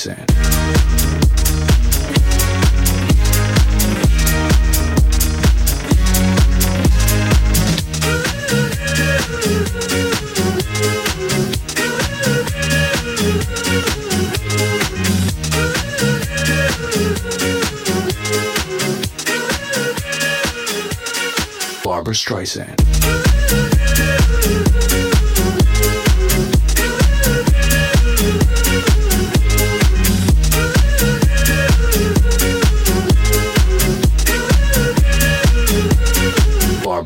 Streisand. Barbra Streisand.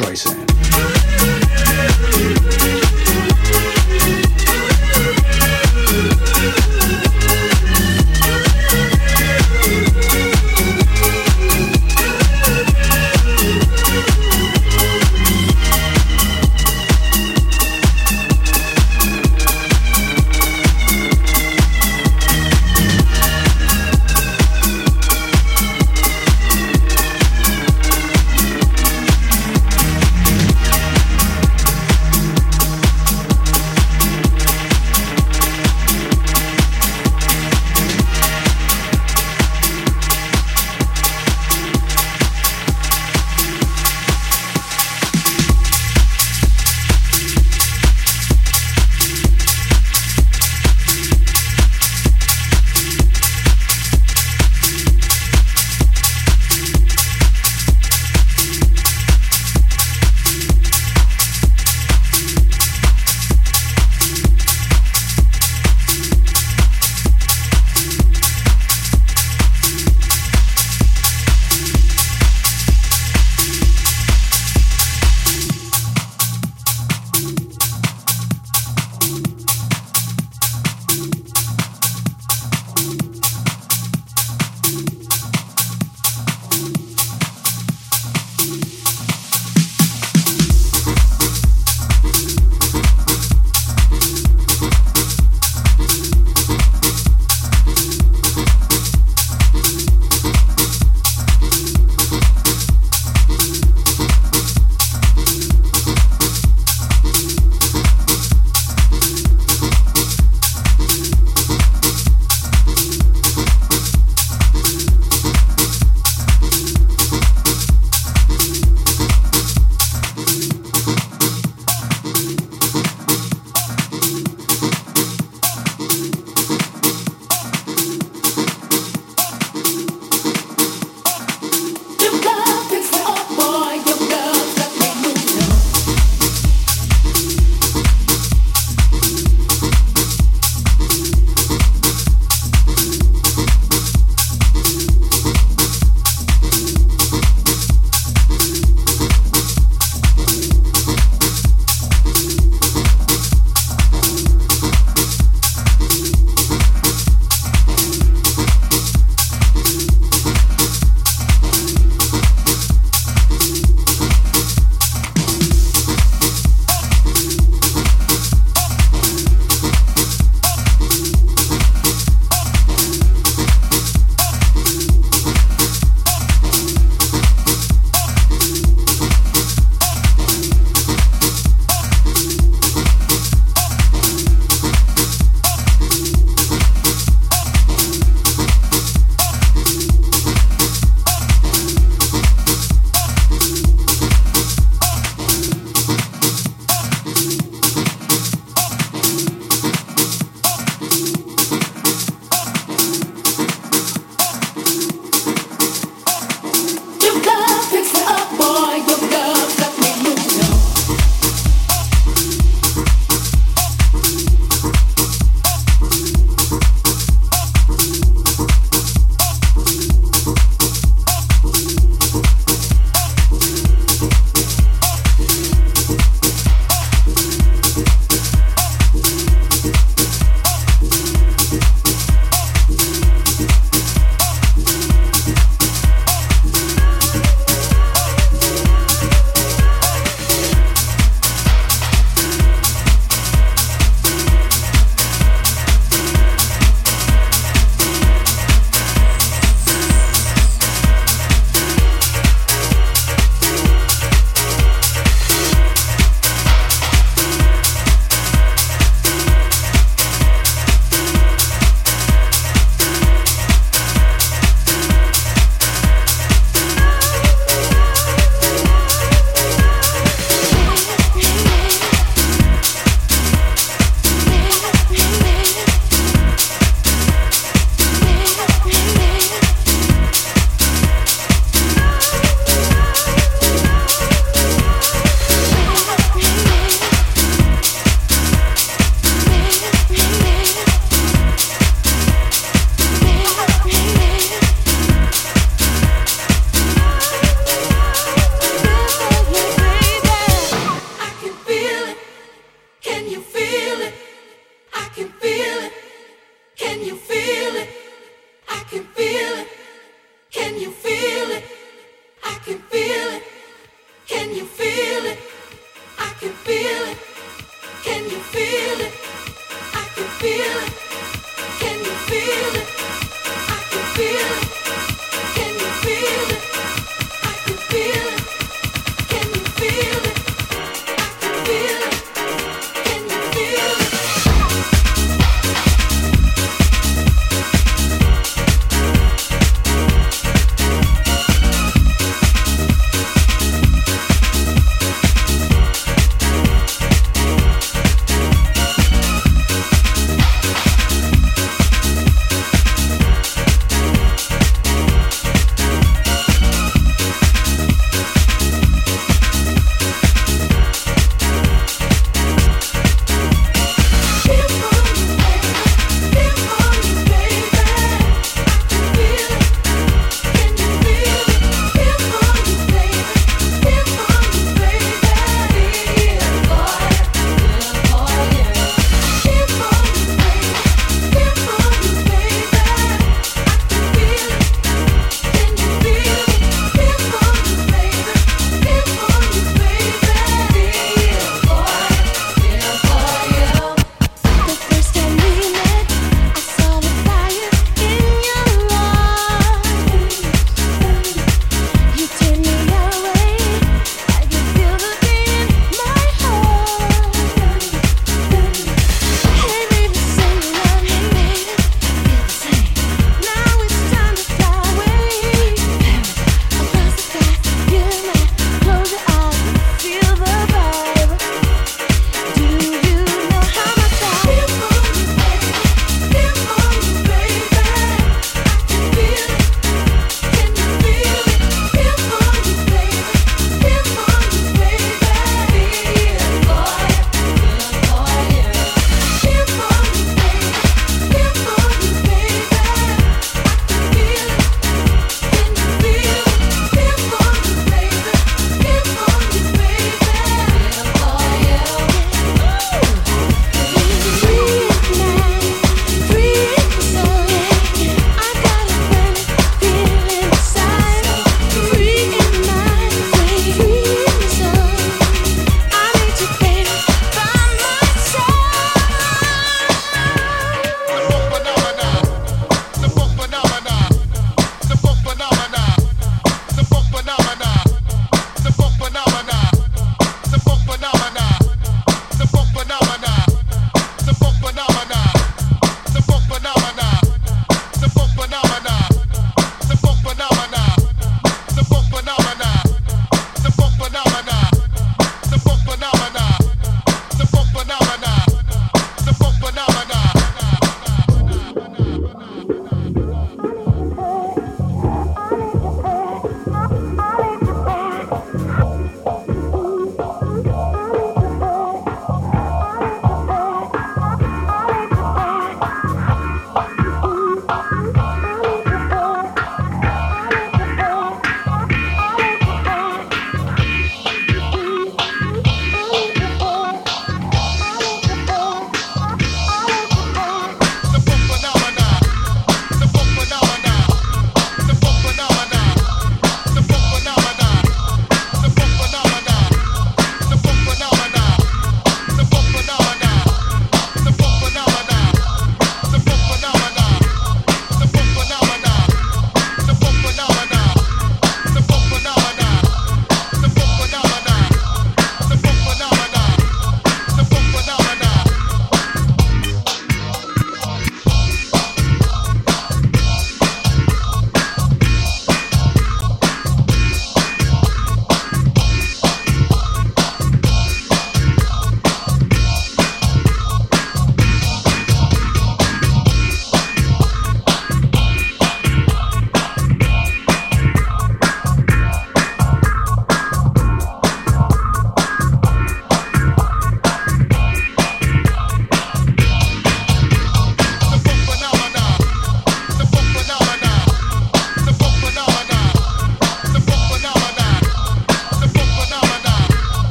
Streisand.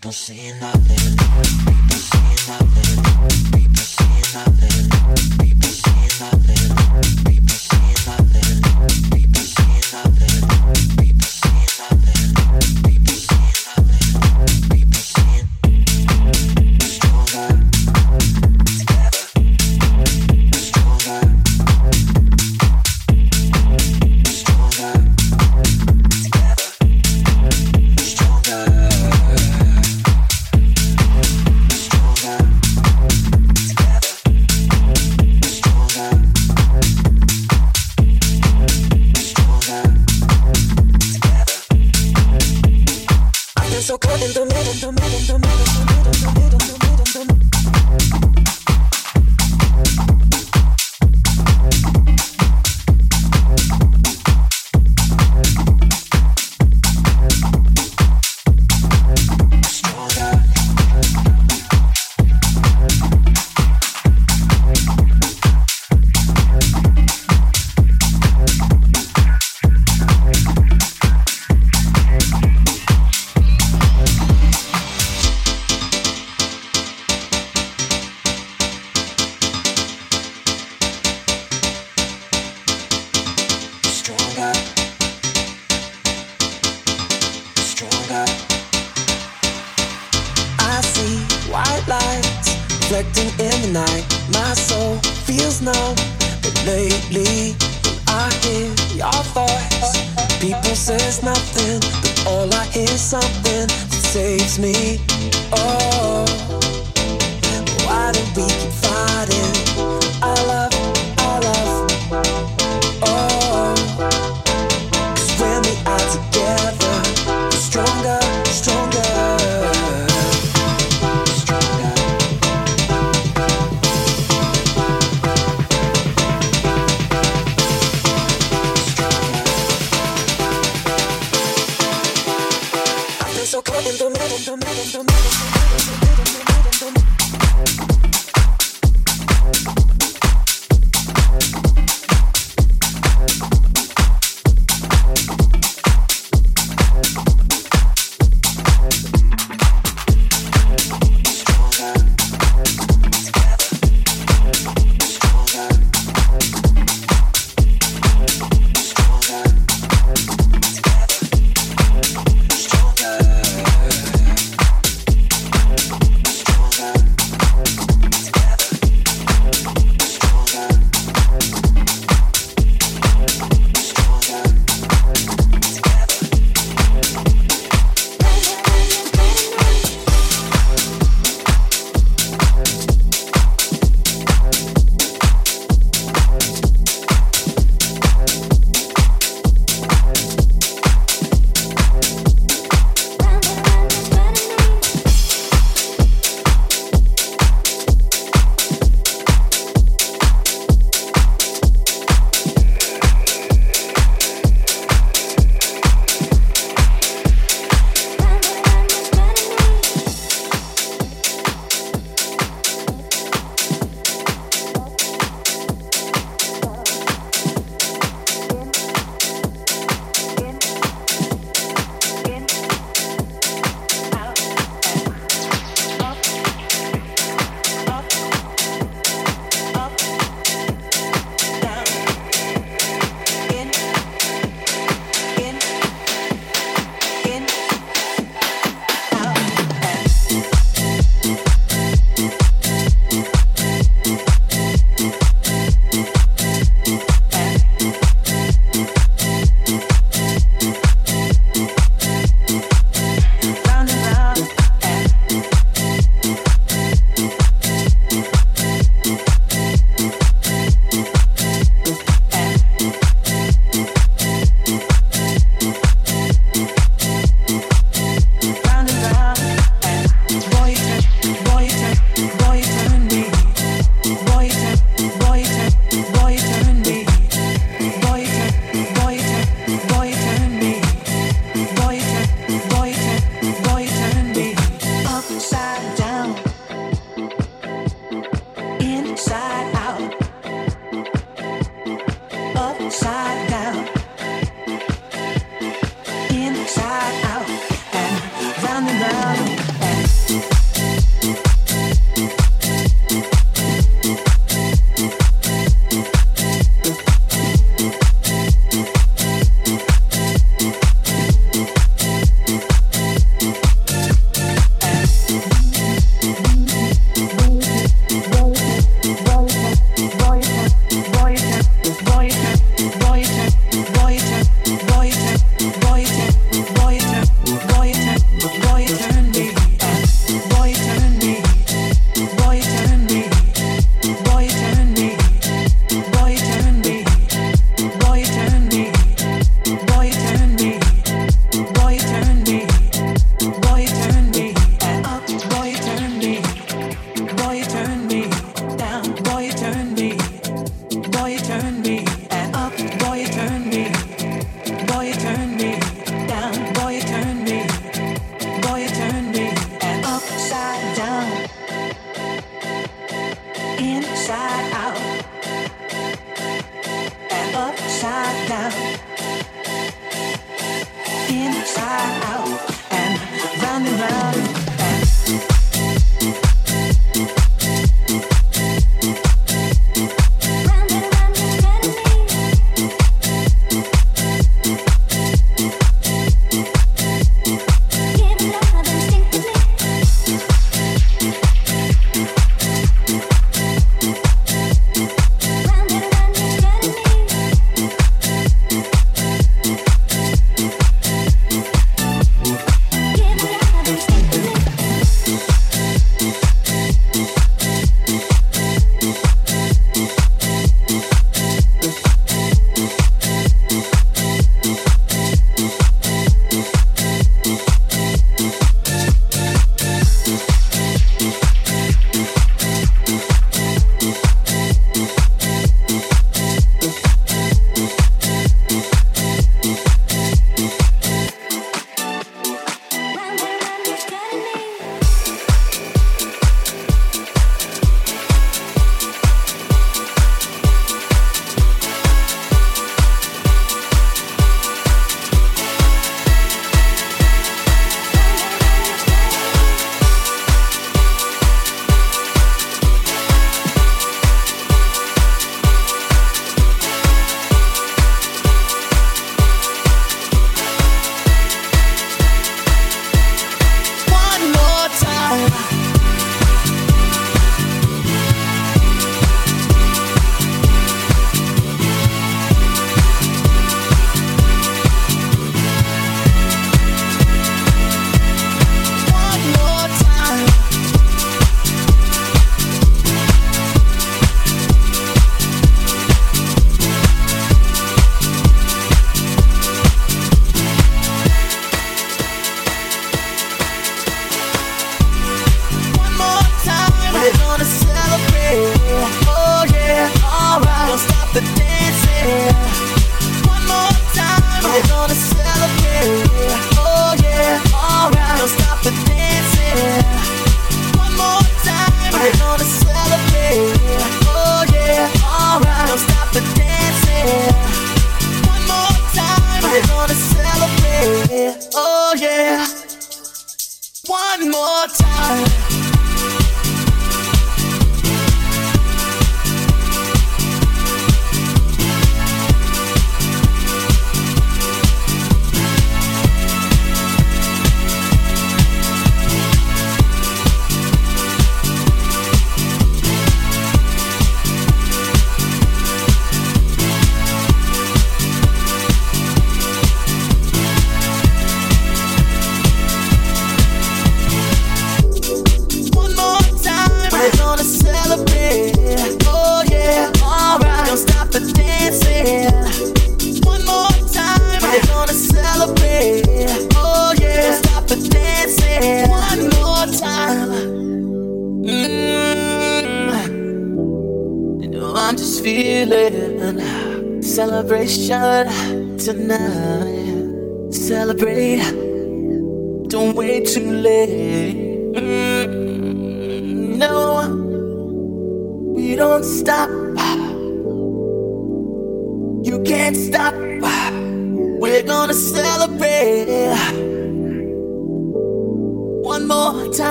People saying nothing. People saying nothing. People saying nothing. People saying nothing.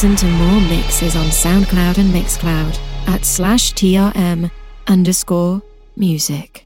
listen to more mixes on SoundCloud and Mixcloud at slash TRM underscore music.